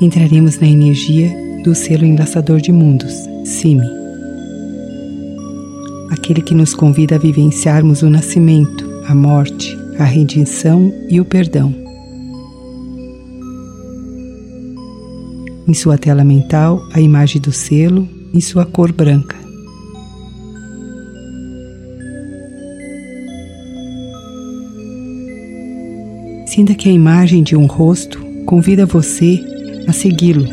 entraremos na energia do selo enlaçador de mundos, Simi. Aquele que nos convida a vivenciarmos o nascimento, a morte, a redenção e o perdão. Em sua tela mental, a imagem do selo em sua cor branca. Sinta que a imagem de um rosto convida você a segui-lo.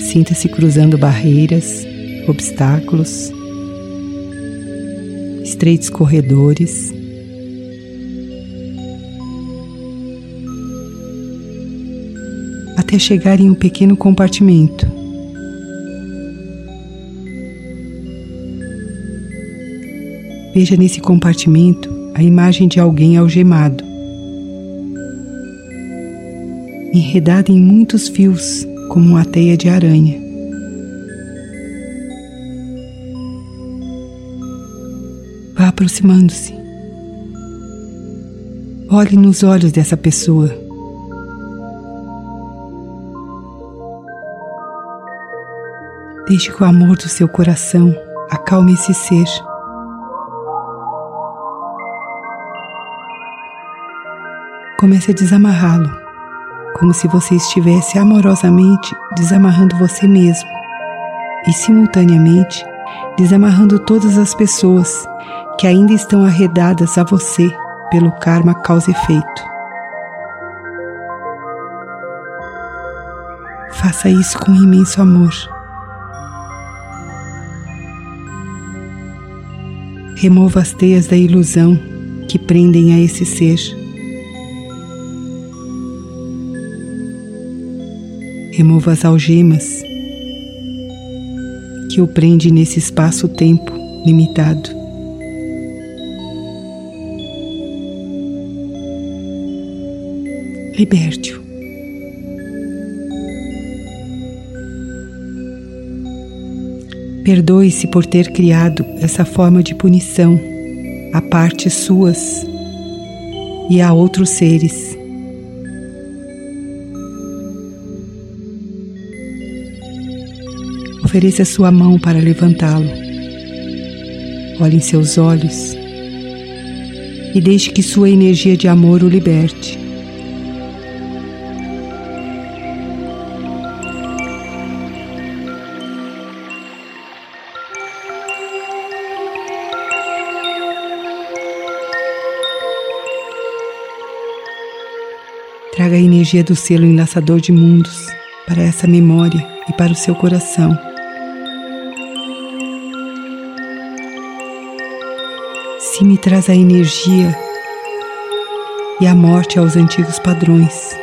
Sinta-se cruzando barreiras, obstáculos, estreitos corredores. Até chegar em um pequeno compartimento Veja nesse compartimento a imagem de alguém algemado, enredado em muitos fios, como uma teia de aranha. Vá aproximando-se. Olhe nos olhos dessa pessoa. Deixe que o amor do seu coração acalme esse ser. Comece a desamarrá-lo, como se você estivesse amorosamente desamarrando você mesmo e, simultaneamente, desamarrando todas as pessoas que ainda estão arredadas a você pelo karma causa-efeito. Faça isso com imenso amor. Remova as teias da ilusão que prendem a esse ser. Remova as algemas que o prende nesse espaço-tempo limitado. Liberte-o. Perdoe-se por ter criado essa forma de punição a partes suas e a outros seres. Ofereça sua mão para levantá-lo. Olhe em seus olhos e deixe que sua energia de amor o liberte. Traga a energia do selo enlaçador de mundos para essa memória e para o seu coração. Me traz a energia e a morte aos antigos padrões.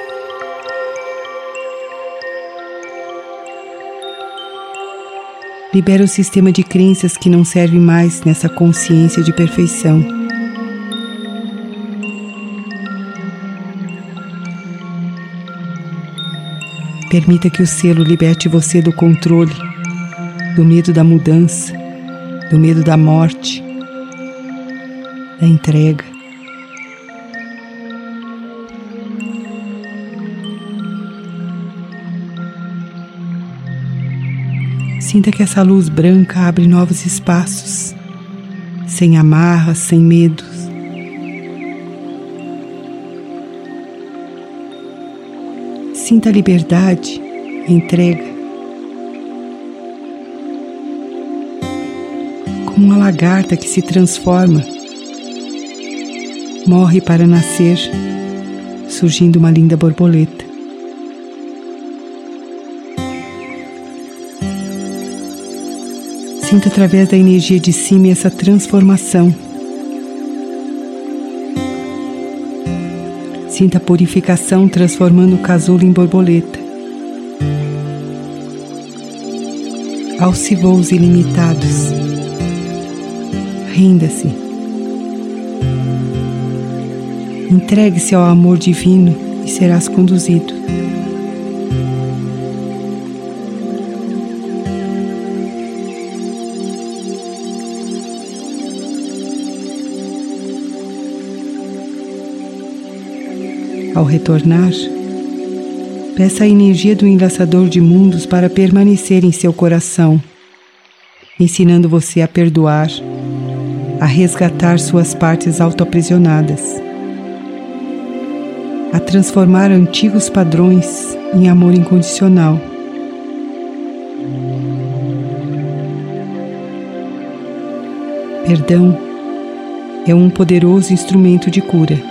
Libera o sistema de crenças que não serve mais nessa consciência de perfeição. Permita que o selo liberte você do controle, do medo da mudança, do medo da morte da entrega. Sinta que essa luz branca abre novos espaços, sem amarras, sem medos. Sinta a liberdade, a entrega. Como uma lagarta que se transforma morre para nascer, surgindo uma linda borboleta. Sinta através da energia de cima essa transformação. Sinta a purificação transformando o casulo em borboleta. Alce voos ilimitados. Renda-se. Entregue-se ao amor divino e serás conduzido. Ao retornar, peça a energia do enlaçador de mundos para permanecer em seu coração, ensinando você a perdoar, a resgatar suas partes autoaprisionadas, a transformar antigos padrões em amor incondicional. Perdão é um poderoso instrumento de cura